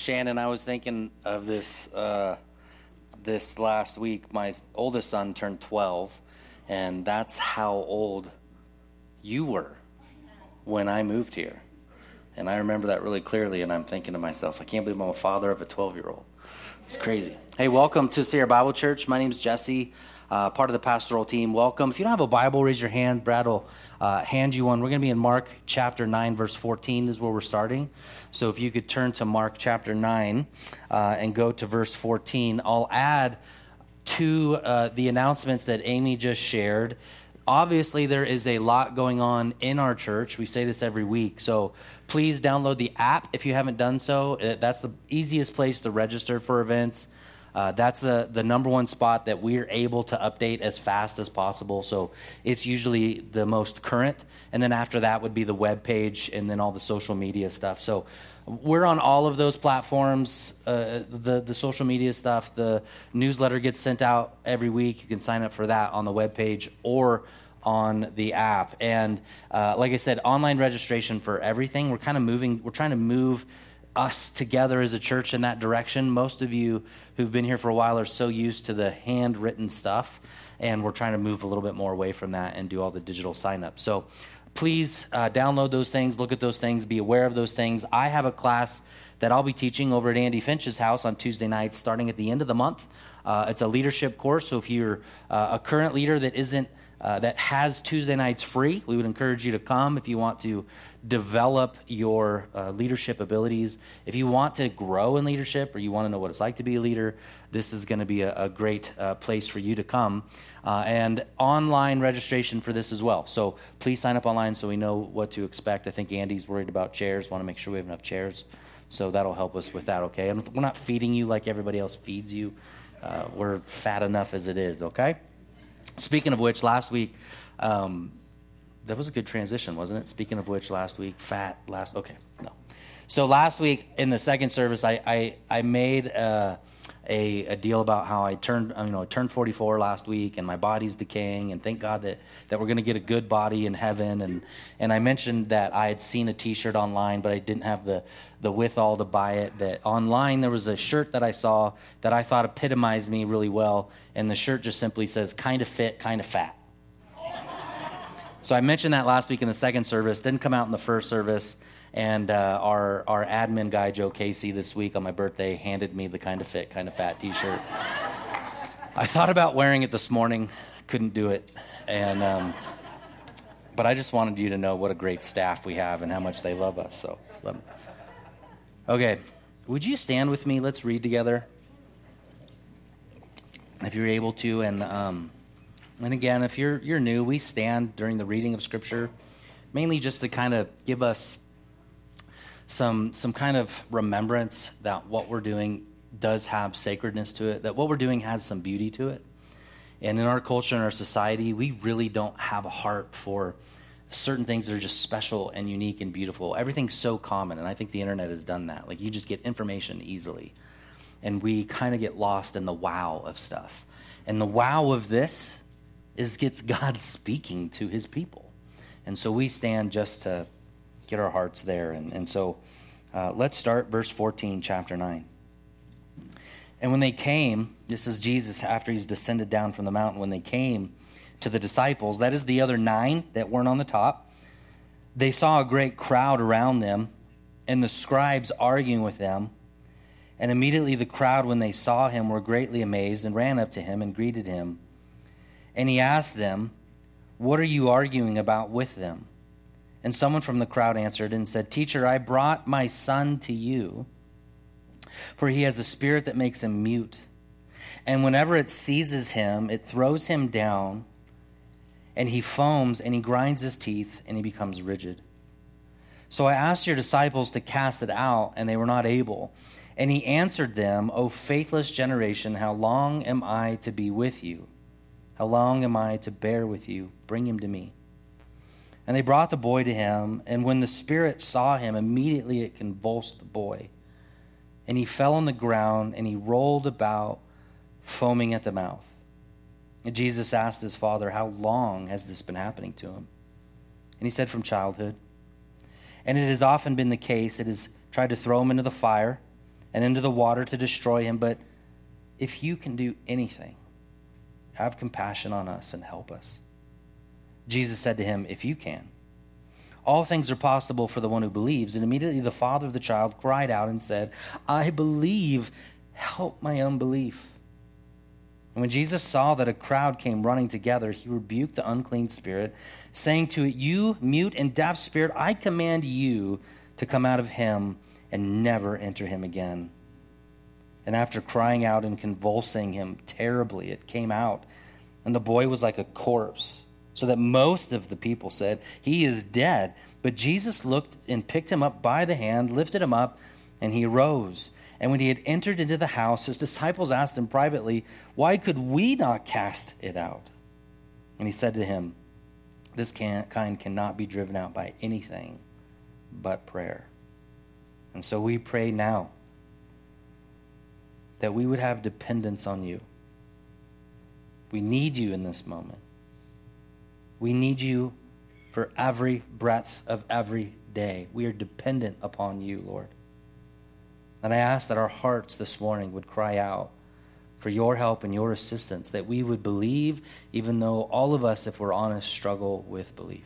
Shannon, I was thinking of this uh, this last week. My oldest son turned 12, and that's how old you were when I moved here. And I remember that really clearly, and I'm thinking to myself, I can't believe I'm a father of a 12 year old. It's crazy. Hey, welcome to Sierra Bible Church. My name is Jesse, uh, part of the pastoral team. Welcome. If you don't have a Bible, raise your hand. Brad will uh, hand you one. We're going to be in Mark chapter 9, verse 14 is where we're starting. So if you could turn to Mark chapter 9 uh, and go to verse 14, I'll add to uh, the announcements that Amy just shared. Obviously, there is a lot going on in our church. We say this every week. So please download the app if you haven't done so. Uh, that's the easiest place to register for events. Uh, that's the, the number one spot that we're able to update as fast as possible. So it's usually the most current. And then after that would be the web page and then all the social media stuff. So we're on all of those platforms uh, the, the social media stuff. The newsletter gets sent out every week. You can sign up for that on the web page or on the app. And uh, like I said, online registration for everything. We're kind of moving, we're trying to move us together as a church in that direction. Most of you who've been here for a while are so used to the handwritten stuff, and we're trying to move a little bit more away from that and do all the digital sign up. So please uh, download those things, look at those things, be aware of those things. I have a class that I'll be teaching over at Andy Finch's house on Tuesday nights starting at the end of the month. Uh, it's a leadership course, so if you're uh, a current leader that isn't uh, that has Tuesday nights free. We would encourage you to come if you want to develop your uh, leadership abilities. If you want to grow in leadership or you want to know what it's like to be a leader, this is going to be a, a great uh, place for you to come. Uh, and online registration for this as well. So please sign up online so we know what to expect. I think Andy's worried about chairs, want to make sure we have enough chairs. So that'll help us with that, okay? And we're not feeding you like everybody else feeds you. Uh, we're fat enough as it is, okay? Speaking of which, last week, um, that was a good transition, wasn't it? Speaking of which, last week, fat, last, okay, no. So last week in the second service, I, I, I made uh, a, a deal about how I turned, uh, you know, I turned 44 last week and my body's decaying and thank God that, that we're going to get a good body in heaven. And, and I mentioned that I had seen a t-shirt online, but I didn't have the, the withal to buy it. That online there was a shirt that I saw that I thought epitomized me really well. And the shirt just simply says, kind of fit, kind of fat. so I mentioned that last week in the second service, didn't come out in the first service. And uh, our, our admin guy, Joe Casey, this week on my birthday handed me the kind of fit, kind of fat t shirt. I thought about wearing it this morning, couldn't do it. And, um, but I just wanted you to know what a great staff we have and how much they love us. So, love. Okay, would you stand with me? Let's read together. If you're able to, and um, and again, if you're you're new, we stand during the reading of Scripture, mainly just to kind of give us some some kind of remembrance that what we're doing does have sacredness to it, that what we're doing has some beauty to it. And in our culture and our society, we really don't have a heart for certain things that are just special and unique and beautiful. Everything's so common, and I think the internet has done that. Like you just get information easily. And we kind of get lost in the wow of stuff. And the wow of this is gets God speaking to his people. And so we stand just to get our hearts there. And, and so uh, let's start verse 14, chapter 9. And when they came, this is Jesus after he's descended down from the mountain, when they came to the disciples, that is the other nine that weren't on the top, they saw a great crowd around them and the scribes arguing with them. And immediately the crowd, when they saw him, were greatly amazed and ran up to him and greeted him. And he asked them, What are you arguing about with them? And someone from the crowd answered and said, Teacher, I brought my son to you, for he has a spirit that makes him mute. And whenever it seizes him, it throws him down, and he foams and he grinds his teeth, and he becomes rigid. So I asked your disciples to cast it out, and they were not able. And he answered them, O faithless generation, how long am I to be with you? How long am I to bear with you? Bring him to me. And they brought the boy to him, and when the spirit saw him, immediately it convulsed the boy. And he fell on the ground, and he rolled about, foaming at the mouth. And Jesus asked his father, How long has this been happening to him? And he said, From childhood. And it has often been the case, it has tried to throw him into the fire, and into the water to destroy him. But if you can do anything, have compassion on us and help us. Jesus said to him, If you can. All things are possible for the one who believes. And immediately the father of the child cried out and said, I believe, help my unbelief. And when Jesus saw that a crowd came running together, he rebuked the unclean spirit, saying to it, You mute and deaf spirit, I command you to come out of him and never enter him again. And after crying out and convulsing him terribly, it came out, and the boy was like a corpse, so that most of the people said, He is dead. But Jesus looked and picked him up by the hand, lifted him up, and he rose. And when he had entered into the house, his disciples asked him privately, Why could we not cast it out? And he said to him, This kind cannot be driven out by anything but prayer. And so we pray now that we would have dependence on you. We need you in this moment. We need you for every breath of every day. We are dependent upon you, Lord. And I ask that our hearts this morning would cry out for your help and your assistance, that we would believe, even though all of us, if we're honest, struggle with belief.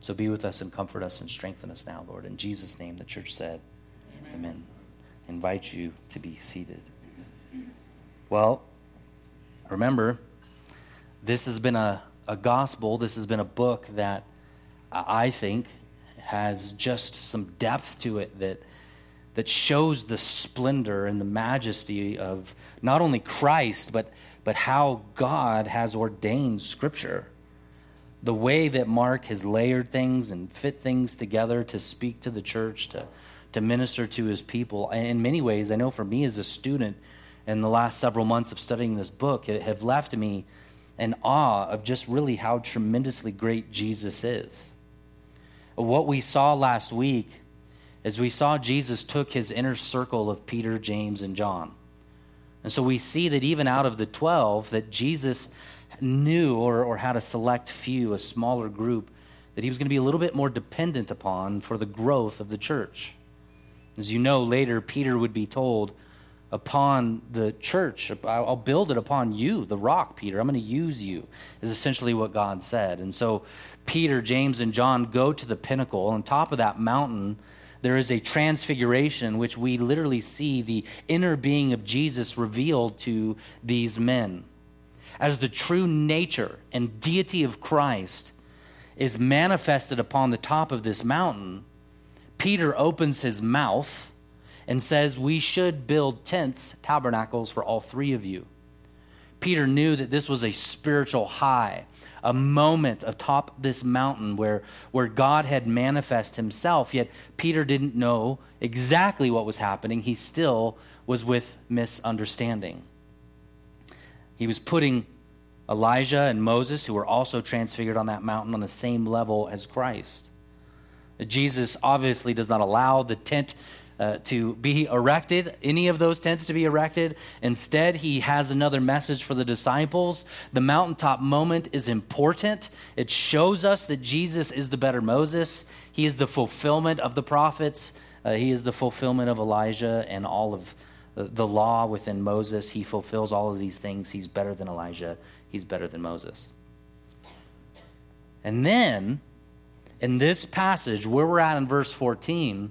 So be with us and comfort us and strengthen us now, Lord. In Jesus' name, the church said, Amen. Amen. Invite you to be seated. Well, remember, this has been a, a gospel, this has been a book that I think has just some depth to it that that shows the splendor and the majesty of not only Christ, but, but how God has ordained Scripture. The way that Mark has layered things and fit things together to speak to the church, to, to minister to his people. In many ways, I know for me as a student, in the last several months of studying this book, it have left me in awe of just really how tremendously great Jesus is. What we saw last week as we saw Jesus took his inner circle of Peter, James, and John. And so we see that even out of the 12, that Jesus knew or, or had a select few, a smaller group, that he was going to be a little bit more dependent upon for the growth of the church. As you know, later, Peter would be told, upon the church. I'll build it upon you, the rock, Peter. I'm going to use you, is essentially what God said. And so Peter, James, and John go to the pinnacle. On top of that mountain, there is a transfiguration in which we literally see the inner being of Jesus revealed to these men. As the true nature and deity of Christ is manifested upon the top of this mountain, Peter opens his mouth and says, We should build tents, tabernacles for all three of you. Peter knew that this was a spiritual high a moment atop this mountain where, where God had manifest himself, yet Peter didn't know exactly what was happening. He still was with misunderstanding. He was putting Elijah and Moses, who were also transfigured on that mountain, on the same level as Christ. Jesus obviously does not allow the tent uh, to be erected, any of those tents to be erected. Instead, he has another message for the disciples. The mountaintop moment is important. It shows us that Jesus is the better Moses, he is the fulfillment of the prophets, uh, he is the fulfillment of Elijah and all of the law within Moses. He fulfills all of these things. He's better than Elijah, he's better than Moses. And then, in this passage, where we're at in verse 14,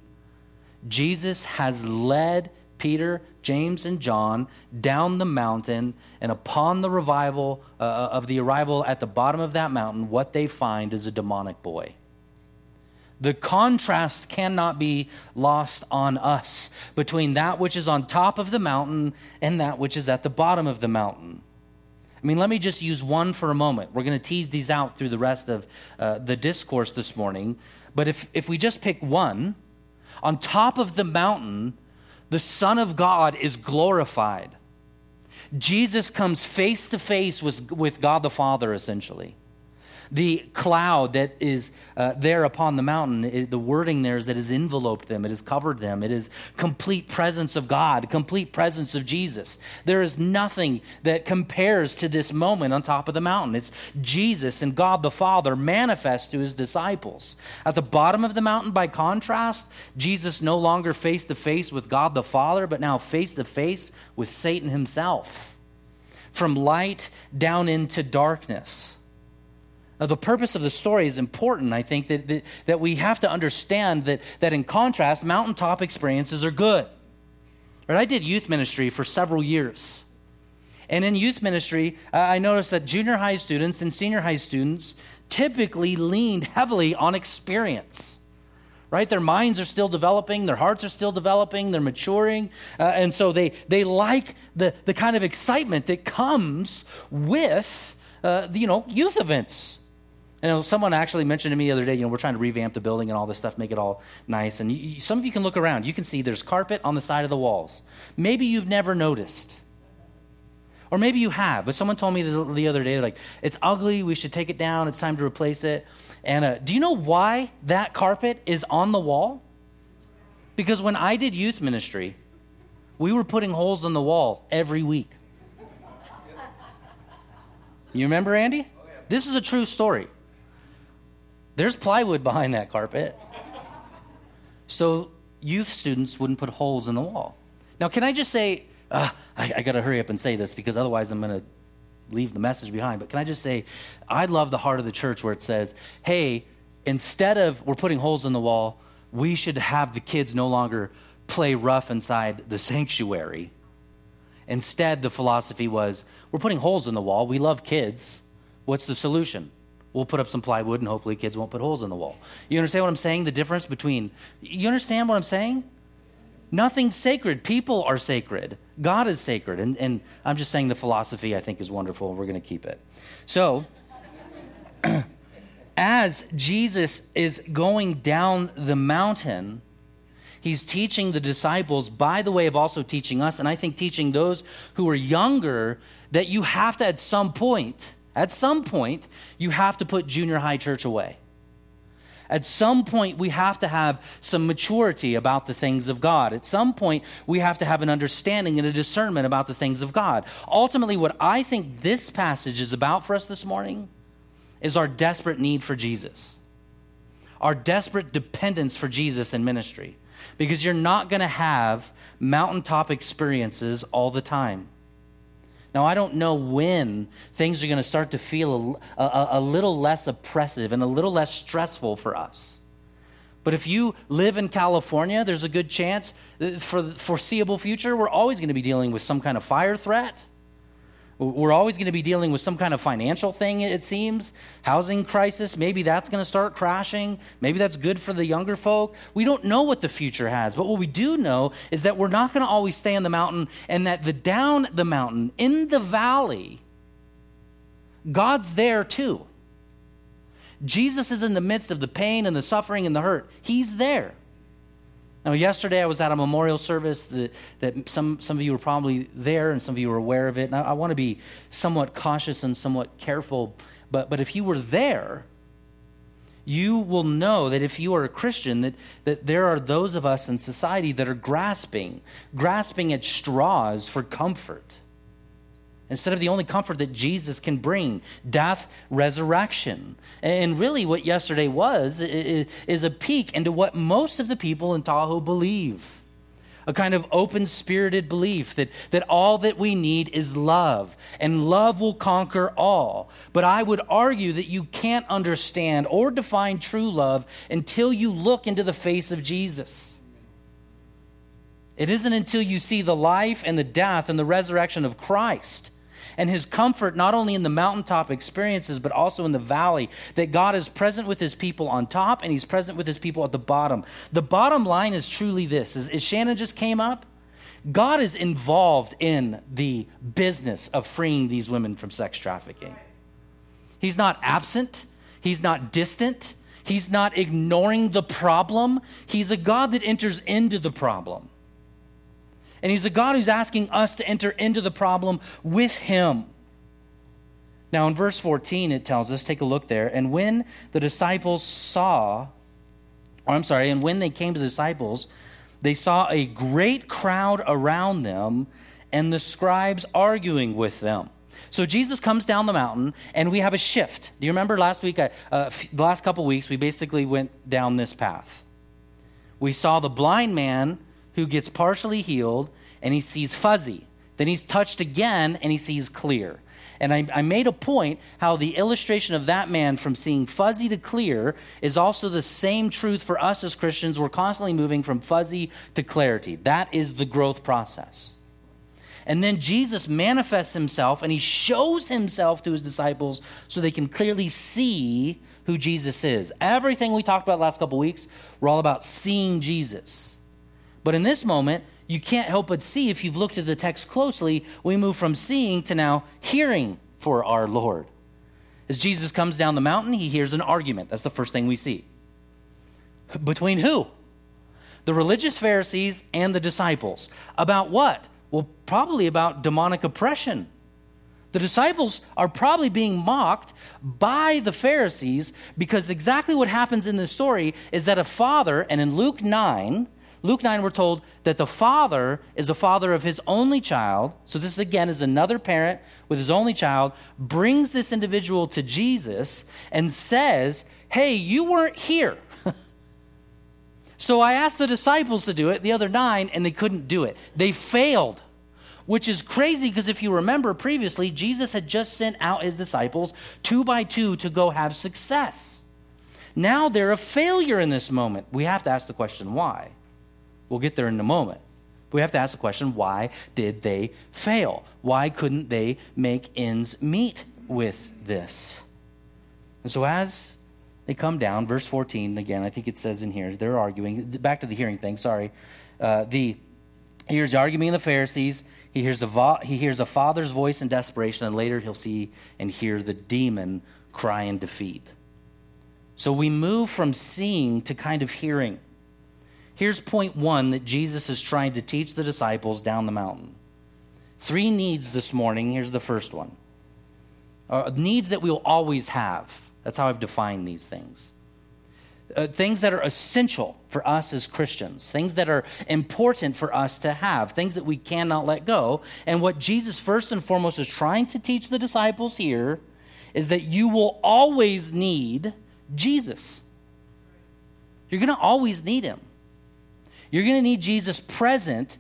Jesus has led Peter, James, and John down the mountain, and upon the revival uh, of the arrival at the bottom of that mountain, what they find is a demonic boy. The contrast cannot be lost on us between that which is on top of the mountain and that which is at the bottom of the mountain. I mean, let me just use one for a moment. We're going to tease these out through the rest of uh, the discourse this morning. But if, if we just pick one, on top of the mountain, the Son of God is glorified. Jesus comes face to face with, God the Father, essentially. The cloud that is uh, there upon the mountain, it, the wording there is that has enveloped them, it has covered them. It is complete presence of God, complete presence of Jesus. There is nothing that compares to this moment on top of the mountain. It's Jesus and God the Father manifest to his disciples. At the bottom of the mountain, by contrast, Jesus no longer face to face with God the Father, but now face to face with Satan himself. From light down into darkness. Now, the purpose of the story is important. I think that, that, that, we have to understand that, that in contrast, mountaintop experiences are good. Right, I did youth ministry for several years. And in youth ministry, I noticed that junior high students and senior high students typically leaned heavily on experience. Right? Their minds are still developing, their hearts are still developing, they're maturing. Uh, and so they, they like the, the kind of excitement that comes with, uh, you know, youth events and someone actually mentioned to me the other day, you know, we're trying to revamp the building and all this stuff, make it all nice. And you, some of you can look around. You can see there's carpet on the side of the walls. Maybe you've never noticed. Or maybe you have, but someone told me the, the other day, like, it's ugly, we should take it down, it's time to replace it. And uh, do you know why that carpet is on the wall? Because when I did youth ministry, we were putting holes in the wall every week. You remember, Andy? This is a true story. There's plywood behind that carpet. So youth students wouldn't put holes in the wall. Now, can I just say, uh, I, I got to hurry up and say this because otherwise I'm going to leave the message behind. But can I just say, I love the heart of the church where it says, hey, instead of we're putting holes in the wall, we should have the kids no longer play rough inside the sanctuary. Instead, the philosophy was, we're putting holes in the wall. We love kids. What's the solution? We'll put up some plywood and hopefully kids won't put holes in the wall. You understand what I'm saying? The difference between, you understand what I'm saying? Nothing's sacred. People are sacred. God is sacred. And, and I'm just saying the philosophy I think is wonderful. We're going to keep it. So, as Jesus is going down the mountain, he's teaching the disciples by the way of also teaching us, and I think teaching those who are younger, that you have to at some point at some point, you have to put junior high church away. At some point, we have to have some maturity about the things of God. At some point, we have to have an understanding and a discernment about the things of God. Ultimately, what I think this passage is about for us this morning is our desperate need for Jesus, our desperate dependence for Jesus in ministry. Because you're not going to have mountaintop experiences all the time. Now, I don't know when things are going to start to feel a, a, a, little less oppressive and a little less stressful for us. But if you live in California, there's a good chance uh, for the foreseeable future, we're always going to be dealing with some kind of fire threat we're always going to be dealing with some kind of financial thing, it seems. Housing crisis, maybe that's going to start crashing. Maybe that's good for the younger folk. We don't know what the future has. But what we do know is that we're not going to always stay on the mountain, and that the down the mountain, in the valley, God's there too. Jesus is in the midst of the pain and the suffering and the hurt. He's there. Now, yesterday I was at a memorial service that, that some, some of you were probably there and some of you were aware of it. And I, I want to be somewhat cautious and somewhat careful. But, but if you were there, you will know that if you are a Christian, that, that there are those of us in society that are grasping, grasping at straws for comfort instead of the only comfort that Jesus can bring death, resurrection. And really, what yesterday was is a peek into what most of the people in Tahoe believe a kind of open spirited belief that, that all that we need is love, and love will conquer all. But I would argue that you can't understand or define true love until you look into the face of Jesus. It isn't until you see the life and the death and the resurrection of Christ and his comfort not only in the mountaintop experiences, but also in the valley. That God is present with his people on top and he's present with his people at the bottom. The bottom line is truly this is, as Shannon just came up, God is involved in the business of freeing these women from sex trafficking. He's not absent, he's not distant, he's not ignoring the problem. He's a God that enters into the problem. And He's a God who's asking us to enter into the problem with Him. Now, in verse 14, it tells us, take a look there. And when the disciples saw, or I'm sorry, and when they came to the disciples, they saw a great crowd around them and the scribes arguing with them. So Jesus comes down the mountain, and we have a shift. Do you remember last week, uh, the last couple weeks, we basically went down this path. We saw the blind man who gets partially healed, and he sees fuzzy. Then he's touched again, and he sees clear. And I, I, made a point how the illustration of that man from seeing fuzzy to clear is also the same truth for us as Christians. We're constantly moving from fuzzy to clarity. That is the growth process. And then Jesus manifests himself and he shows himself to his disciples so they can clearly see who Jesus is. Everything we talked about last couple weeks, we're all about seeing Jesus. But in this moment, you can't help but see, if you've looked at the text closely, we move from seeing to now hearing for our Lord. As Jesus comes down the mountain, he hears an argument. That's the first thing we see. Between who? The religious Pharisees and the disciples. About what? Well, probably about demonic oppression. The disciples are probably being mocked by the Pharisees because exactly what happens in this story is that a father, and in Luke 9, Luke 9, we're told that the father is a father of his only child. So, this again is another parent with his only child, brings this individual to Jesus and says, Hey, you weren't here. so, I asked the disciples to do it, the other nine, and they couldn't do it. They failed, which is crazy because if you remember previously, Jesus had just sent out his disciples two by two to go have success. Now they're a failure in this moment. We have to ask the question why. We'll get there in a moment. But we have to ask the question why did they fail? Why couldn't they make ends meet with this? And so, as they come down, verse 14, again, I think it says in here, they're arguing. Back to the hearing thing, sorry. Uh, the, he hears the argument of the Pharisees. He hears, a vo- he hears a father's voice in desperation, and later he'll see and hear the demon cry in defeat. So we move from seeing to kind of hearing. Here's point one that Jesus is trying to teach the disciples down the mountain. Three needs this morning. Here's the first one uh, needs that we'll always have. That's how I've defined these things. Uh, things that are essential for us as Christians, things that are important for us to have, things that we cannot let go. And what Jesus, first and foremost, is trying to teach the disciples here is that you will always need Jesus. You're going to always need him. You're going to need Jesus present,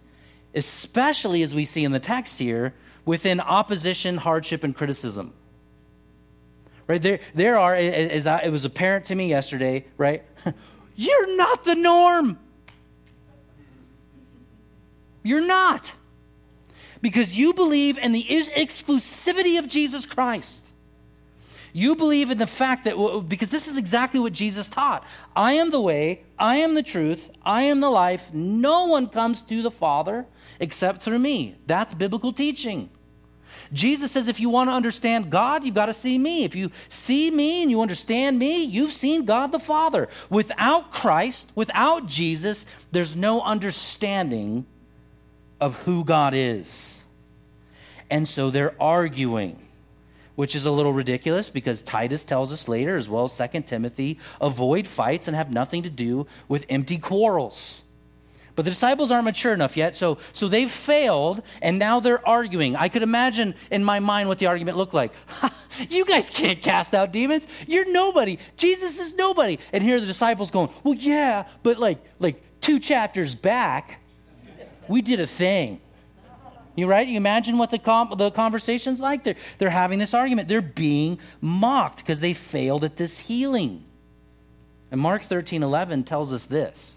especially as we see in the text here, within opposition, hardship, and criticism. Right there, there are, as I, it was apparent to me yesterday, right? You're not the norm. You're not. Because you believe in the exclusivity of Jesus Christ. You believe in the fact that, because this is exactly what Jesus taught I am the way, I am the truth, I am the life. No one comes to the Father except through me. That's biblical teaching. Jesus says, if you want to understand God, you've got to see me. If you see me and you understand me, you've seen God the Father. Without Christ, without Jesus, there's no understanding of who God is. And so they're arguing which is a little ridiculous because Titus tells us later, as well as 2 Timothy, avoid fights and have nothing to do with empty quarrels. But the disciples aren't mature enough yet, so, so they've failed, and now they're arguing. I could imagine in my mind what the argument looked like. you guys can't cast out demons. You're nobody. Jesus is nobody. And here are the disciples going, Well, yeah, but like like two chapters back, we did a thing. You right? You imagine what the com- the conversation's like. They're they're having this argument. They're being mocked because they failed at this healing. And Mark 13, 11 tells us this.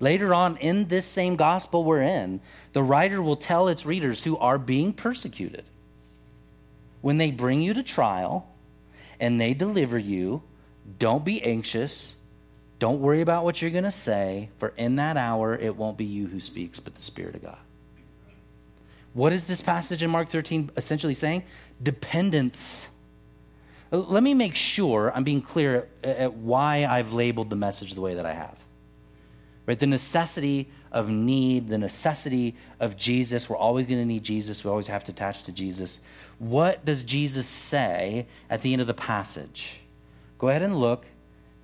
Later on in this same gospel we're in, the writer will tell its readers who are being persecuted when they bring you to trial and they deliver you, don't be anxious. Don't worry about what you're going to say, for in that hour it won't be you who speaks, but the Spirit of God. What is this passage in Mark 13 essentially saying? Dependence. Uh, let me make sure I'm being clear at why I've labeled the message the way that I have. Right? The necessity of need, the necessity of Jesus. We're always going to need Jesus. We always have to attach to Jesus. What does Jesus say at the end of the passage? Go ahead and look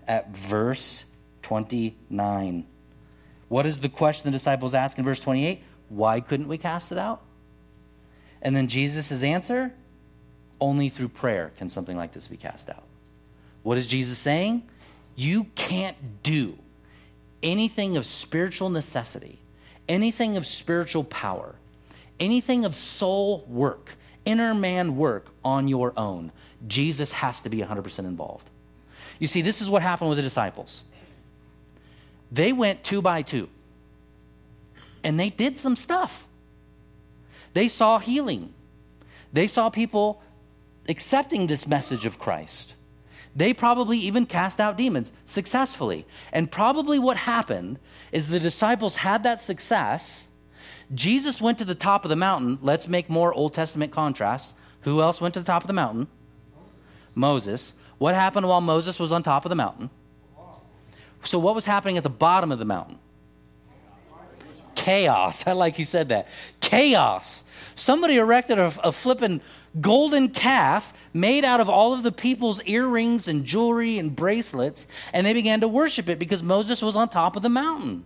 at verse 29. What is the question the disciples ask in verse 28? Why couldn't we cast it out? And then Jesus' answer only through prayer can something like this be cast out. What is Jesus saying? You can't do anything of spiritual necessity, anything of spiritual power, anything of soul work, inner man work on your own. Jesus has to be 100% involved. You see, this is what happened with the disciples. They went two by two, and they did some stuff. They saw healing, they saw people accepting this message of Christ. They probably even cast out demons successfully. And probably what happened is the disciples had that success. Jesus went to the top of the mountain. Let's make more Old Testament contrasts. Who else went to the top of the mountain? Moses. What happened while Moses was on top of the mountain? So, what was happening at the bottom of the mountain? Chaos. I like you said that. Chaos. Somebody erected a, a flippin' golden calf made out of all of the people's earrings and jewelry and bracelets, and they began to worship it because Moses was on top of the mountain.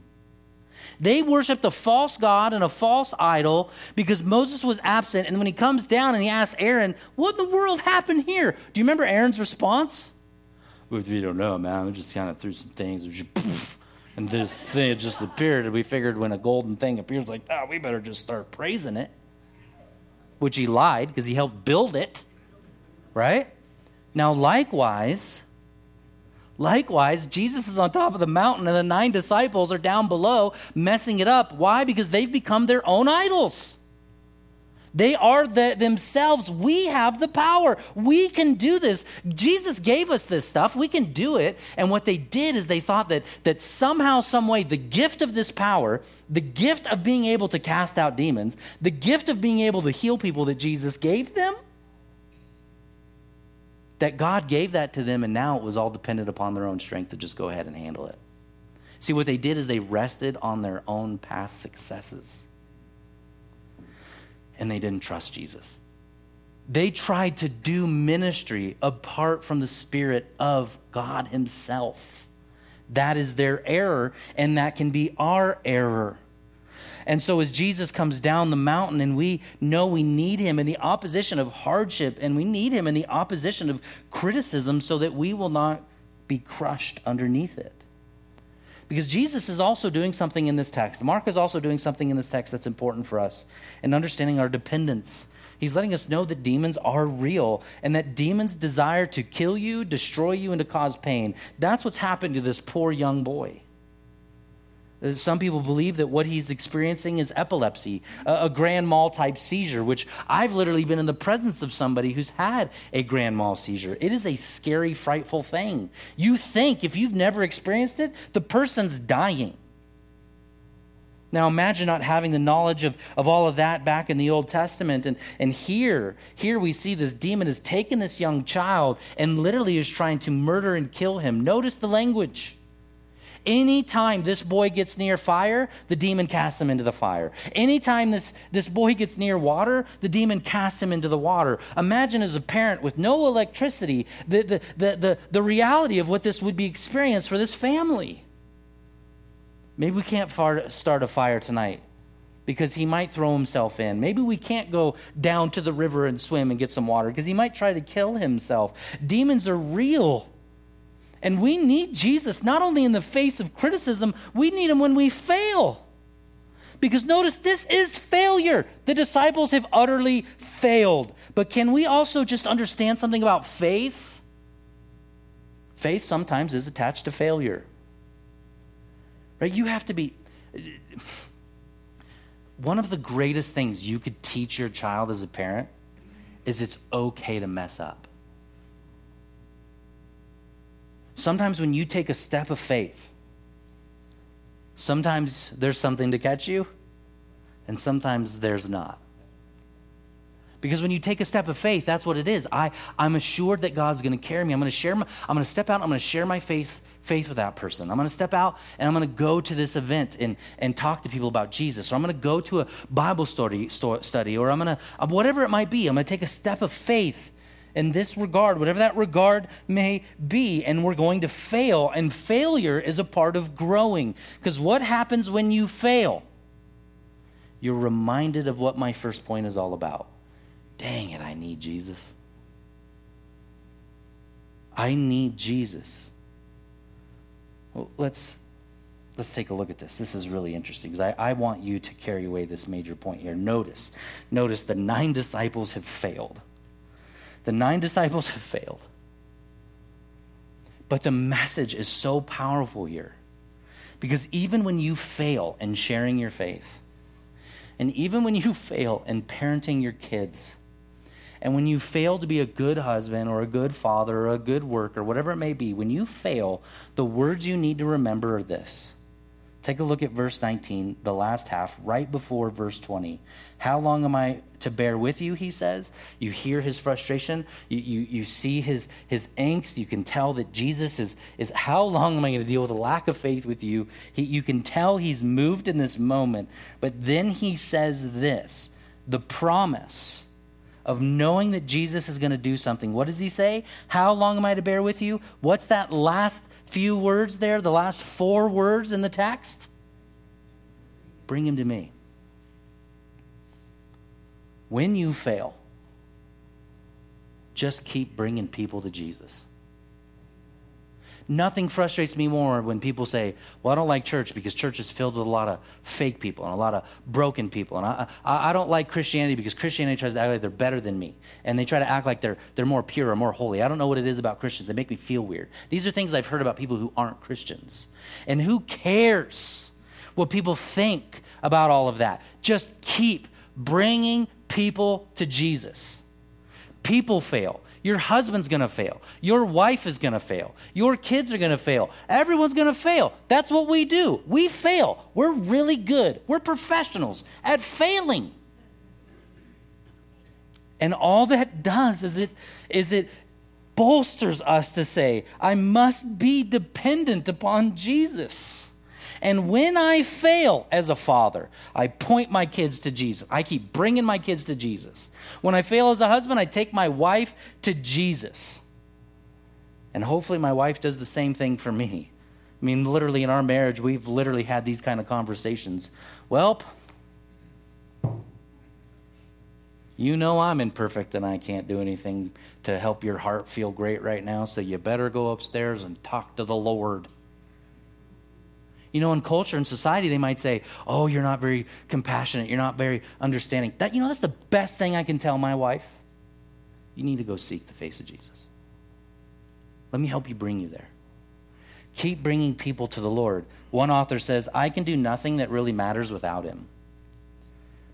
They worshiped a false god and a false idol because Moses was absent. And when he comes down and he asks Aaron, What in the world happened here? Do you remember Aaron's response? We don't know, man. We just kind of threw some things. And this thing just appeared. And we figured when a golden thing appears like that, oh, we better just start praising it. Which he lied because he helped build it. Right? Now, likewise, Likewise, Jesus is on top of the mountain and the nine disciples are down below messing it up. Why? Because they've become their own idols. They are the, themselves. We have the power. We can do this. Jesus gave us this stuff. We can do it. And what they did is they thought that, that somehow, some way, the gift of this power, the gift of being able to cast out demons, the gift of being able to heal people that Jesus gave them, that God gave that to them, and now it was all dependent upon their own strength to just go ahead and handle it. See, what they did is they rested on their own past successes, and they didn't trust Jesus. They tried to do ministry apart from the Spirit of God Himself. That is their error, and that can be our error. And so, as Jesus comes down the mountain and we know we need him in the opposition of hardship and we need him in the opposition of criticism so that we will not be crushed underneath it. Because Jesus is also doing something in this text. Mark is also doing something in this text that's important for us in understanding our dependence. He's letting us know that demons are real and that demons desire to kill you, destroy you, and to cause pain. That's what's happened to this poor young boy. Uh, some people believe that what he's experiencing is epilepsy, a, grand mal type seizure, which I've literally been in the presence of somebody who's had a grand mal seizure. It is a scary, frightful thing. You think, if you've never experienced it, the person's dying. Now imagine not having the knowledge of, of all of that back in the Old Testament. And, and here, here we see this demon has taken this young child and literally is trying to murder and kill him. Notice the language. Anytime this boy gets near fire, the demon casts him into the fire. Anytime this, this boy gets near water, the demon casts him into the water. Imagine as a parent with no electricity, the, the, the, the, the reality of what this would be experienced for this family. Maybe we can't start a fire tonight because he might throw himself in. Maybe we can't go down to the river and swim and get some water because he might try to kill himself. Demons are real. And we need Jesus not only in the face of criticism, we need him when we fail. Because notice, this is failure. The disciples have utterly failed. But can we also just understand something about faith? Faith sometimes is attached to failure. Right? You have to be. One of the greatest things you could teach your child as a parent is it's okay to mess up. Sometimes when you take a step of faith, sometimes there's something to catch you, and sometimes there's not. Because when you take a step of faith, that's what it is. I, I'm assured that God's going to carry me. I'm going to share my, I'm going to step out, I'm going to share my faith, faith with that person. I'm going to step out and I'm going to go to this event and, and talk to people about Jesus. Or I'm going to go to a Bible study, study or I'm going to, whatever it might be, I'm going to take a step of faith in this regard, whatever that regard may be, and we're going to fail. And failure is a part of growing. Because what happens when you fail? You're reminded of what my first point is all about Dang it, I need Jesus. I need Jesus. Well, let's let's take a look at this. This is really interesting because I, I want you to carry away this major point here. Notice, notice the nine disciples have failed. The nine disciples have failed. But the message is so powerful here. Because even when you fail in sharing your faith, and even when you fail in parenting your kids, and when you fail to be a good husband or a good father or a good worker, whatever it may be, when you fail, the words you need to remember are this. Take a look at verse 19, the last half, right before verse 20. How long am I to bear with you? He says. You hear his frustration. You, you, you see his, his angst. You can tell that Jesus is, is how long am I going to deal with a lack of faith with you? He, you can tell he's moved in this moment. But then he says this the promise of knowing that Jesus is going to do something. What does he say? How long am I to bear with you? What's that last few words there, the last four words in the text? Bring him to me. When you fail, just keep bringing people to Jesus. Nothing frustrates me more when people say, Well, I don't like church because church is filled with a lot of fake people and a lot of broken people. And I, I, I don't like Christianity because Christianity tries to act like they're better than me. And they try to act like they're, they're more pure or more holy. I don't know what it is about Christians. They make me feel weird. These are things I've heard about people who aren't Christians. And who cares what people think about all of that? Just keep bringing people to Jesus. People fail. Your husband's going to fail. Your wife is going to fail. Your kids are going to fail. Everyone's going to fail. That's what we do. We fail. We're really good. We're professionals at failing. And all that does is it is it bolsters us to say, I must be dependent upon Jesus. And when I fail as a father, I point my kids to Jesus. I keep bringing my kids to Jesus. When I fail as a husband, I take my wife to Jesus. And hopefully, my wife does the same thing for me. I mean, literally, in our marriage, we've literally had these kind of conversations. Well, you know I'm imperfect and I can't do anything to help your heart feel great right now, so you better go upstairs and talk to the Lord. You know, in culture and society, they might say, Oh, you're not very compassionate. You're not very understanding. That, you know, that's the best thing I can tell my wife. You need to go seek the face of Jesus. Let me help you bring you there. Keep bringing people to the Lord. One author says, I can do nothing that really matters without him.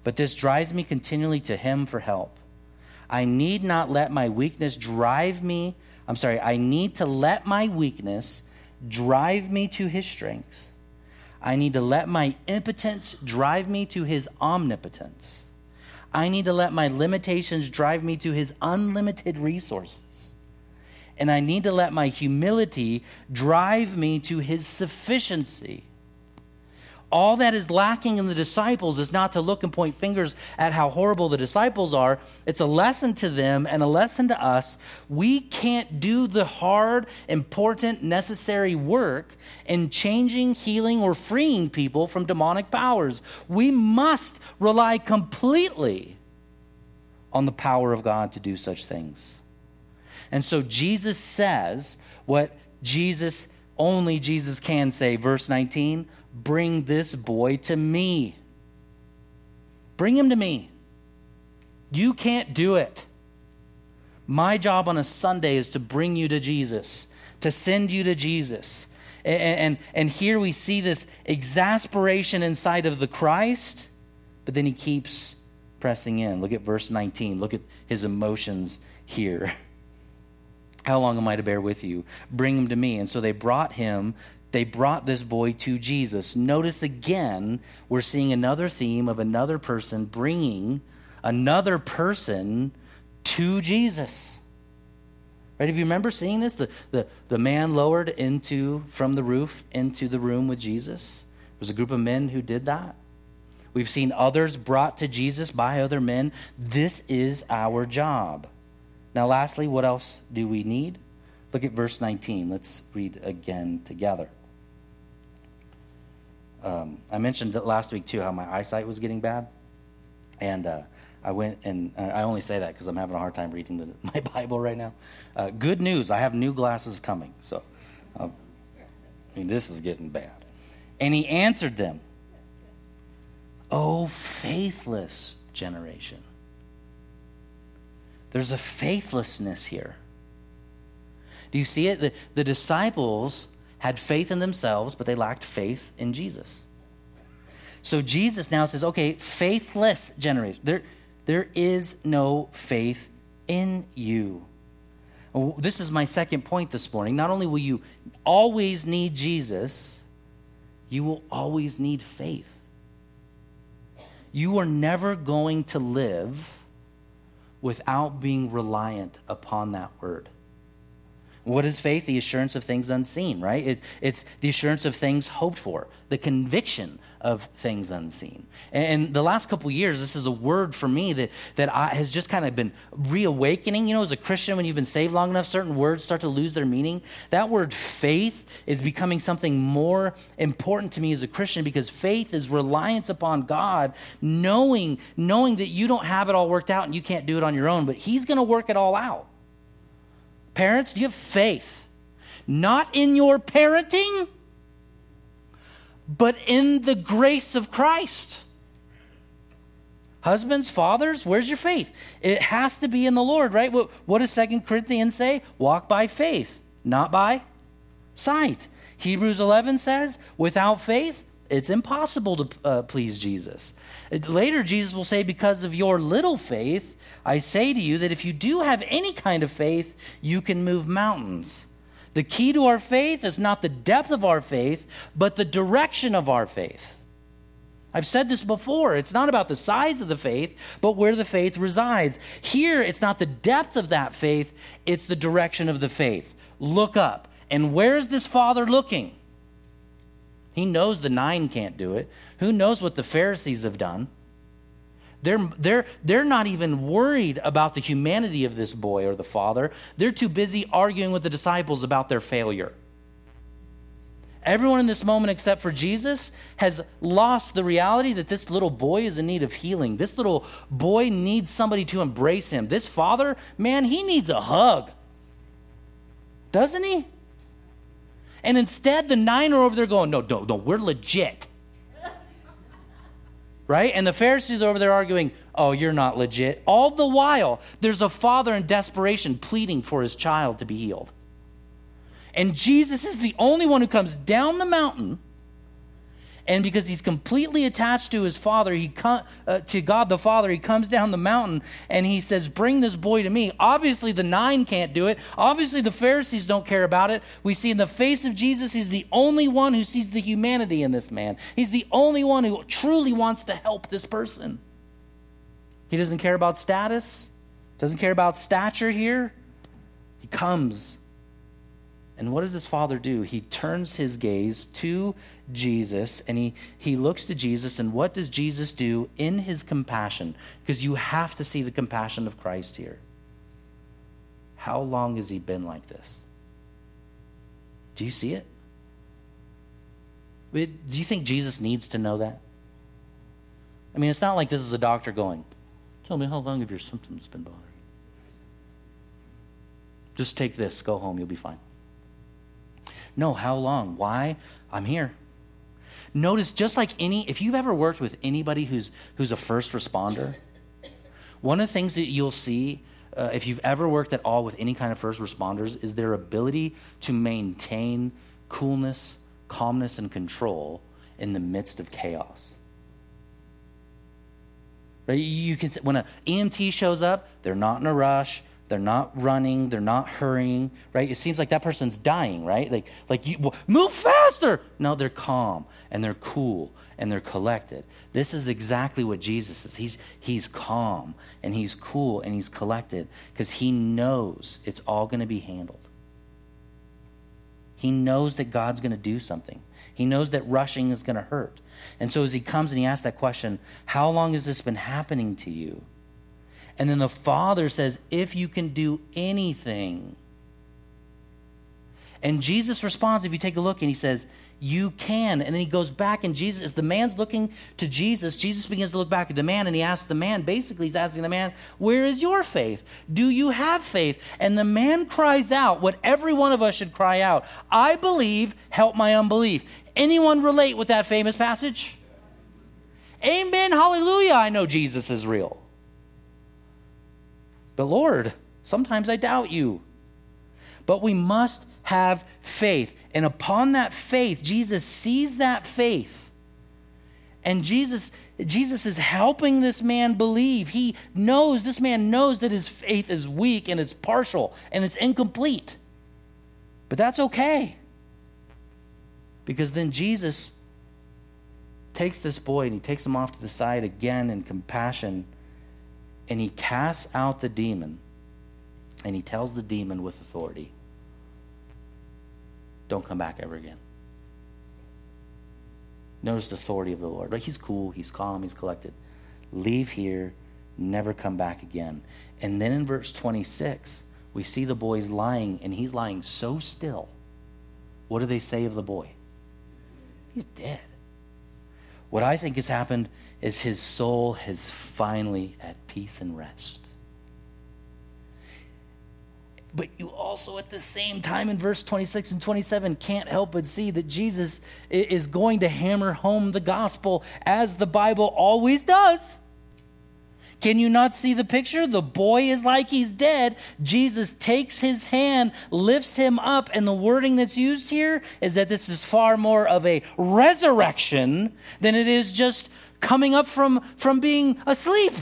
But this drives me continually to him for help. I need not let my weakness drive me. I'm sorry, I need to let my weakness drive me to his strength. I need to let my impotence drive me to his omnipotence. I need to let my limitations drive me to his unlimited resources. And I need to let my humility drive me to his sufficiency all that is lacking in the disciples is not to look and point fingers at how horrible the disciples are. It's a lesson to them and a lesson to us. We can't do the hard, important, necessary work in changing, healing, or freeing people from demonic powers. We must rely completely on the power of God to do such things. And so Jesus says what Jesus only Jesus can say, verse 19 Bring this boy to me. Bring him to me. You can't do it. My job on a Sunday is to bring you to Jesus, to send you to Jesus. And, and, and here we see this exasperation inside of the Christ, but then he keeps pressing in. Look at verse 19. Look at his emotions here. How long am I to bear with you? Bring him to me. And so they brought him they brought this boy to Jesus. Notice again, we're seeing another theme of another person bringing another person to Jesus. Right? If you remember seeing this, the, the, the man lowered into from the roof into the room with Jesus. There was a group of men who did that. We've seen others brought to Jesus by other men. This is our job. Now, lastly, what else do we need? Look at verse 19. Let's read again together. Um, I mentioned last week, too, how my eyesight was getting bad. And uh, I went and uh, I only say that because I'm having a hard time reading the, my Bible right now. Uh, good news I have new glasses coming. So, uh, I mean, this is getting bad. And he answered them, Oh, faithless generation. There's a faithlessness here. Do you see it? The, the disciples had faith in themselves, but they lacked faith in Jesus. So Jesus now says, okay, faithless generation. There, there is no faith in you. This is my second point this morning. Not only will you always need Jesus, you will always need faith you are never going to live without being reliant upon that word. What is faith? The assurance of things unseen, right? It, it's the assurance of things hoped for, the conviction of things unseen. And the last couple years, this is a word for me that, that I, has just kind of been reawakening. You know, as a Christian, when you've been saved long enough, certain words start to lose their meaning. That word faith is becoming something more important to me as a Christian because faith is reliance upon God, knowing, knowing that you don't have it all worked out and you can't do it on your own, but He's going to work it all out. Parents, do you have faith, not in your parenting but in the grace of Christ. Husbands, fathers, where's your faith? It has to be in the Lord, right? What, what does Second Corinthians say? Walk by faith, not by sight. Hebrews 11 says, without faith, it's impossible to uh, please Jesus. Later, Jesus will say, Because of your little faith, I say to you that if you do have any kind of faith, you can move mountains. The key to our faith is not the depth of our faith, but the direction of our faith. I've said this before. It's not about the size of the faith, but where the faith resides. Here, it's not the depth of that faith, it's the direction of the faith. Look up. And where is this father looking? He knows the nine can't do it. Who knows what the Pharisees have done? They're, they're, they're not even worried about the humanity of this boy or the father. They're too busy arguing with the disciples about their failure. Everyone in this moment, except for Jesus, has lost the reality that this little boy is in need of healing. This little boy needs somebody to embrace him. This father, man, he needs a hug. Doesn't he? And instead, the nine are over there going, No, no, no, we're legit right? And the Pharisees over there arguing, oh, you're not legit. All the while, there's a father in desperation pleading for his child to be healed. And Jesus is the only one who comes down the mountain and because he's completely attached to his father, he com- uh, to God the Father, he comes down the mountain and he says, "Bring this boy to me." Obviously, the nine can't do it. Obviously, the Pharisees don't care about it. We see in the face of Jesus, he's the only one who sees the humanity in this man. He's the only one who truly wants to help this person. He doesn't care about status, doesn't care about stature here. He comes and what does this father do? He turns his gaze to Jesus and he, he looks to Jesus. And what does Jesus do in his compassion? Because you have to see the compassion of Christ here. How long has he been like this? Do you see it? Do you think Jesus needs to know that? I mean, it's not like this is a doctor going, Tell me how long have your symptoms been bothering you? Just take this, go home, you'll be fine. No, how long? Why? I'm here. Notice, just like any, if you've ever worked with anybody who's, who's a first responder, one of the things that you'll see uh, if you've ever worked at all with any kind of first responders is their ability to maintain coolness, calmness, and control in the midst of chaos. Right? You can when an EMT shows up, they're not in a rush. They're not running. They're not hurrying, right? It seems like that person's dying, right? Like, like you move faster. No, they're calm and they're cool and they're collected. This is exactly what Jesus is. He's, he's calm and he's cool and he's collected because he knows it's all going to be handled. He knows that God's going to do something. He knows that rushing is going to hurt. And so as he comes and he asks that question, How long has this been happening to you? And then the Father says, If you can do anything. And Jesus responds, if you take a look, and he says, You can. And then he goes back, and Jesus, as the man's looking to Jesus, Jesus begins to look back at the man, and he asks the man, basically, he's asking the man, Where is your faith? Do you have faith? And the man cries out what every one of us should cry out I believe, help my unbelief. Anyone relate with that famous passage? Amen, hallelujah. I know Jesus is real. But Lord, sometimes I doubt you. But we must have faith. And upon that faith, Jesus sees that faith. And Jesus Jesus is helping this man believe. He knows this man knows that his faith is weak and it's partial and it's incomplete. But that's okay. Because then Jesus takes this boy and he takes him off to the side again in compassion and he casts out the demon and he tells the demon with authority don't come back ever again. Notice the authority of the lord. Like he's cool he's calm he's collected. Leave here never come back again. And then in verse 26 we see the boy's lying and he's lying so still. What do they say of the boy? He's dead. What i think has happened is his soul is finally at peace and rest. But you also, at the same time, in verse 26 and 27, can't help but see that Jesus is going to hammer home the gospel as the Bible always does. Can you not see the picture? The boy is like he's dead. Jesus takes his hand, lifts him up, and the wording that's used here is that this is far more of a resurrection than it is just coming up from, from being asleep.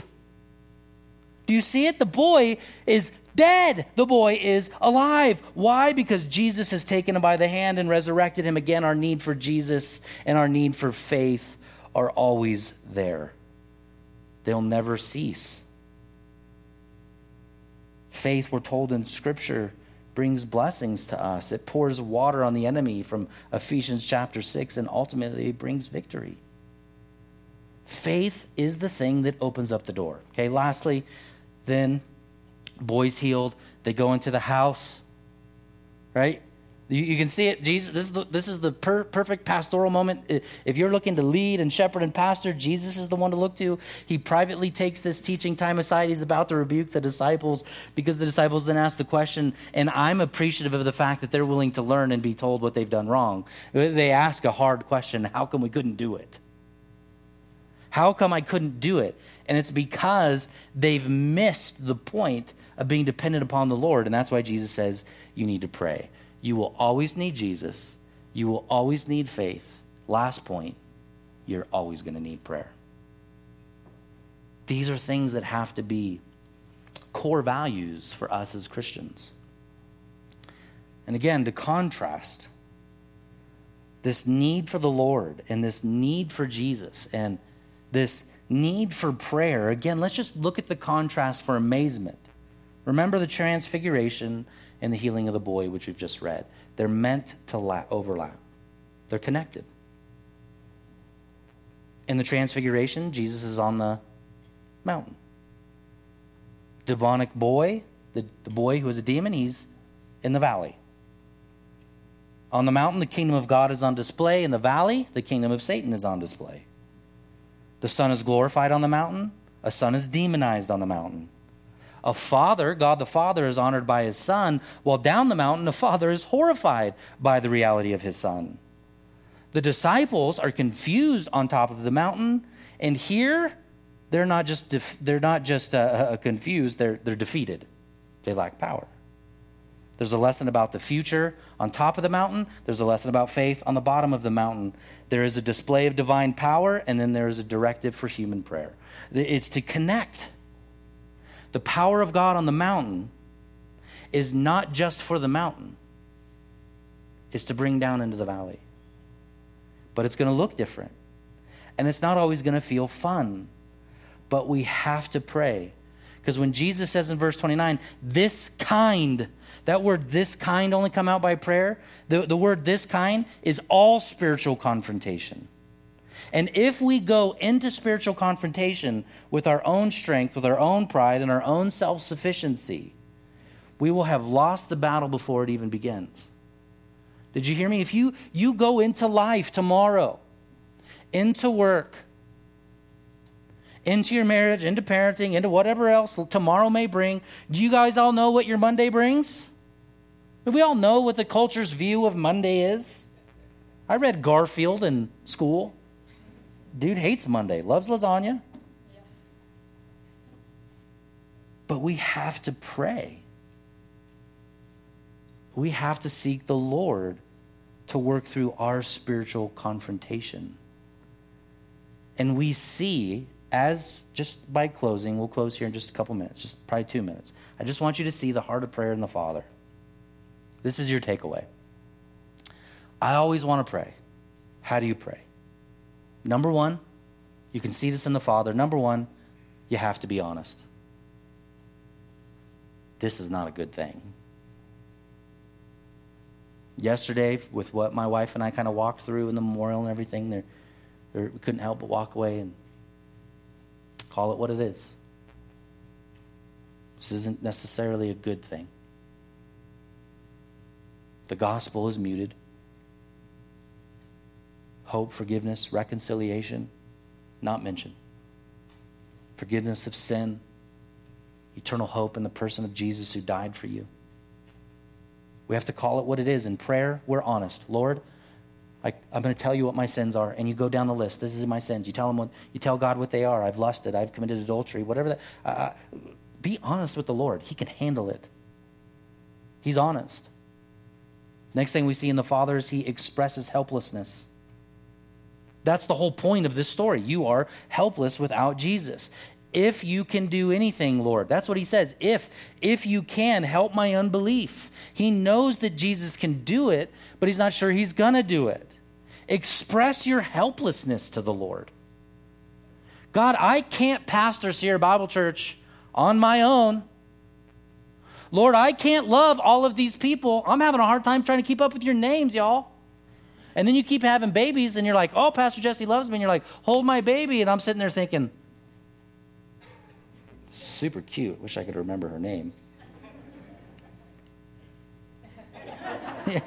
Do you see it? The boy is dead. The boy is alive. Why? Because Jesus has taken him by the hand and resurrected him. Again, our need for Jesus and our need for faith are always there, they'll never cease. Faith, we're told in Scripture, brings blessings to us. It pours water on the enemy from Ephesians chapter 6 and ultimately brings victory. Faith is the thing that opens up the door. Okay, lastly, then boys healed. They go into the house, right? You, can see it. Jesus, this is the, this is the per, perfect pastoral moment. If you're looking to lead and shepherd and pastor, Jesus is the one to look to. He privately takes this teaching time aside. He's about to rebuke the disciples because the disciples then ask the question, and I'm appreciative of the fact that they're willing to learn and be told what they've done wrong. They ask a hard question How come we couldn't do it? How come I couldn't do it? And it's because they've missed the point of being dependent upon the Lord. And that's why Jesus says you need to pray. You will always need Jesus, you will always need faith. Last point, you're always going to need prayer. These are things that have to be core values for us as Christians. And again, to contrast this need for the Lord and this need for Jesus and this need for prayer, again, let's just look at the contrast for amazement. Remember the transfiguration and the healing of the boy, which we've just read. They're meant to la- overlap, they're connected. In the transfiguration, Jesus is on the mountain. Demonic boy, the, the boy who is a demon, he's in the valley. On the mountain, the kingdom of God is on display. In the valley, the kingdom of Satan is on display. The Son is glorified on the mountain, a son is demonized on the mountain. A father, God the Father, is honored by his son, while down the mountain, a father is horrified by the reality of his son. The disciples are confused on top of the mountain, and here they're not just, def- they're not just uh, uh, confused, they're, they're defeated. They lack power. There's a lesson about the future on top of the mountain. There's a lesson about faith on the bottom of the mountain. There is a display of divine power, and then there is a directive for human prayer. It's to connect the power of God on the mountain is not just for the mountain, it's to bring down into the valley. But it's going to look different. And it's not always going to feel fun. But we have to pray. Because when Jesus says in verse 29, this kind, that word this kind only come out by prayer, the, the word this kind is all spiritual confrontation. And if we go into spiritual confrontation with our own strength, with our own pride, and our own self sufficiency, we will have lost the battle before it even begins. Did you hear me? If you, you go into life tomorrow, into work, into your marriage, into parenting, into whatever else tomorrow may bring, do you guys all know what your Monday brings? We all know what the culture's view of Monday is. I read Garfield in school. Dude hates Monday, loves lasagna. But we have to pray. We have to seek the Lord to work through our spiritual confrontation. And we see, as just by closing, we'll close here in just a couple minutes, just probably two minutes. I just want you to see the heart of prayer in the Father. This is your takeaway. I always want to pray. How do you pray? Number one, you can see this in the Father. Number one, you have to be honest. This is not a good thing. Yesterday, with what my wife and I kind of walked through in the memorial and everything, there, there, we couldn't help but walk away and call it what it is. This isn't necessarily a good thing. The gospel is muted hope, forgiveness, reconciliation, not mentioned. Forgiveness of sin, eternal hope in the person of Jesus who died for you. We have to call it what it is. In prayer, we're honest. Lord, I, am going to tell you what my sins are, and you go down the list. This is my sins. You tell them what you tell God what they are. I've lusted. I've committed adultery. Whatever that. Uh, uh be honest with the Lord. He can handle it. He's honest. Next thing we see in the Father is he expresses helplessness. That's the whole point of this story. You are helpless without Jesus. If you can do anything, Lord, that's what he says. If if you can help my unbelief. He knows that Jesus can do it, but he's not sure he's going to do it. Express your helplessness to the Lord. God, I can't pastor Sierra Bible Church on my own. Lord, I can't love all of these people. I'm having a hard time trying to keep up with your names, y'all. And then you keep having babies, and you're like, oh, Pastor Jesse loves me. And you're like, hold my baby. And I'm sitting there thinking, super cute. Wish I could remember her name.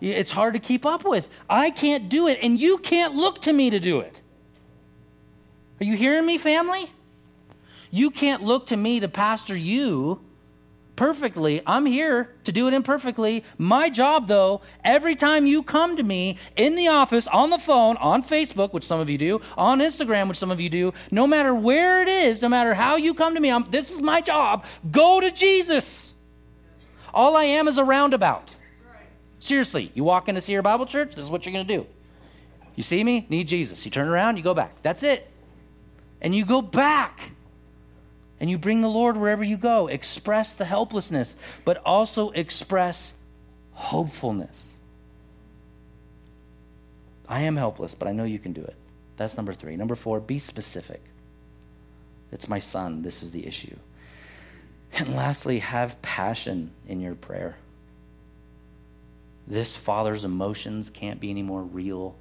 it's hard to keep up with. I can't do it, and you can't look to me to do it. Are you hearing me, family? You can't look to me to pastor you perfectly. I'm here to do it imperfectly. My job, though, every time you come to me in the office, on the phone, on Facebook, which some of you do, on Instagram, which some of you do, no matter where it is, no matter how you come to me, I'm, this is my job. Go to Jesus. All I am is a roundabout. Seriously, you walk into Sierra Bible Church, this is what you're going to do. You see me, need Jesus. You turn around, you go back. That's it. And you go back and you bring the Lord wherever you go. Express the helplessness, but also express hopefulness. I am helpless, but I know you can do it. That's number three. Number four, be specific. It's my son. This is the issue. And lastly, have passion in your prayer. This father's emotions can't be any more real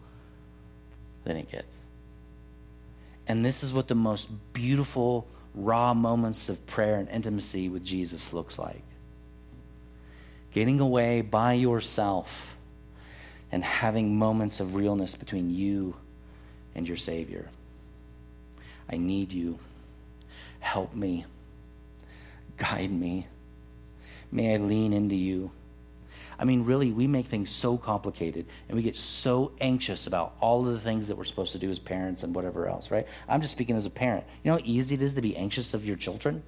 than it gets. And this is what the most beautiful raw moments of prayer and intimacy with Jesus looks like. Getting away by yourself and having moments of realness between you and your Savior. I need you. Help me. Guide me. May I lean into you. I mean, really, we make things so complicated and we get so anxious about all of the things that we're supposed to do as parents and whatever else, right? I'm just speaking as a parent. You know how easy it is to be anxious of your children?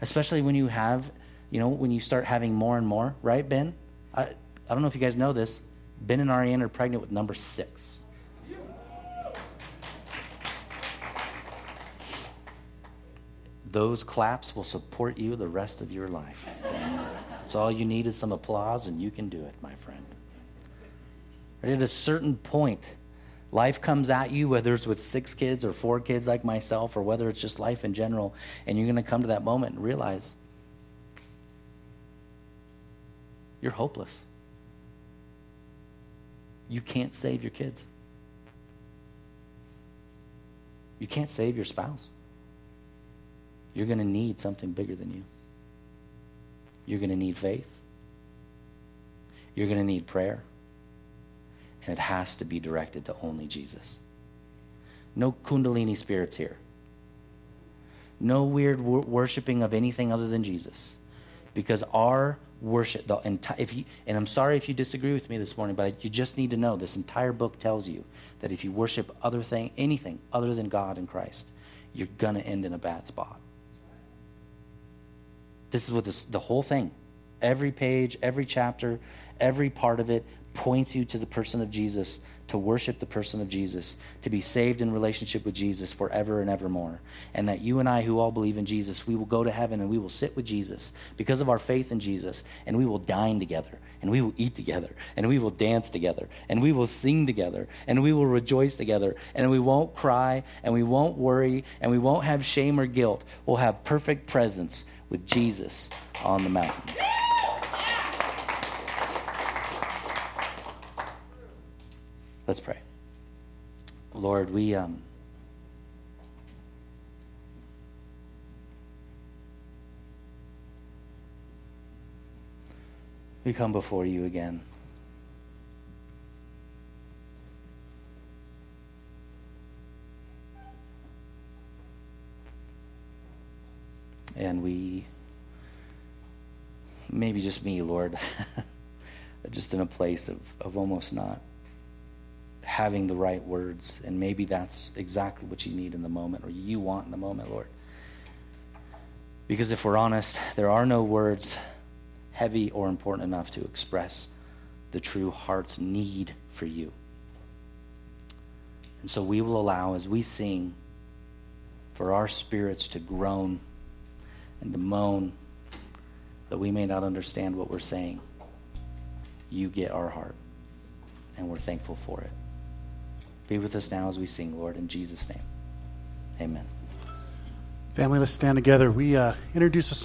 Especially when you have, you know, when you start having more and more, right, Ben? I, I don't know if you guys know this. Ben and Ariane are pregnant with number six. those claps will support you the rest of your life. All you need is some applause, and you can do it, my friend. At a certain point, life comes at you, whether it's with six kids or four kids like myself, or whether it's just life in general, and you're going to come to that moment and realize you're hopeless. You can't save your kids. You can't save your spouse. You're going to need something bigger than you. You're going to need faith. You're going to need prayer. And it has to be directed to only Jesus. No Kundalini spirits here. No weird wor- worshiping of anything other than Jesus. Because our worship, the enti- if you, and I'm sorry if you disagree with me this morning, but you just need to know this entire book tells you that if you worship other thing, anything other than God and Christ, you're going to end in a bad spot. This is what this, the whole thing, every page, every chapter, every part of it points you to the person of Jesus, to worship the person of Jesus, to be saved in relationship with Jesus forever and evermore. And that you and I, who all believe in Jesus, we will go to heaven and we will sit with Jesus because of our faith in Jesus, and we will dine together, and we will eat together, and we will dance together, and we will sing together, and we will rejoice together, and we won't cry, and we won't worry, and we won't have shame or guilt. We'll have perfect presence with Jesus on the mountain. Let's pray. Lord, we um, we come before you again. And we, maybe just me, Lord, just in a place of, of almost not having the right words. And maybe that's exactly what you need in the moment or you want in the moment, Lord. Because if we're honest, there are no words heavy or important enough to express the true heart's need for you. And so we will allow, as we sing, for our spirits to groan and to moan that we may not understand what we're saying. You get our heart, and we're thankful for it. Be with us now as we sing, Lord, in Jesus' name. Amen. Family, let's stand together. We uh, introduce a song.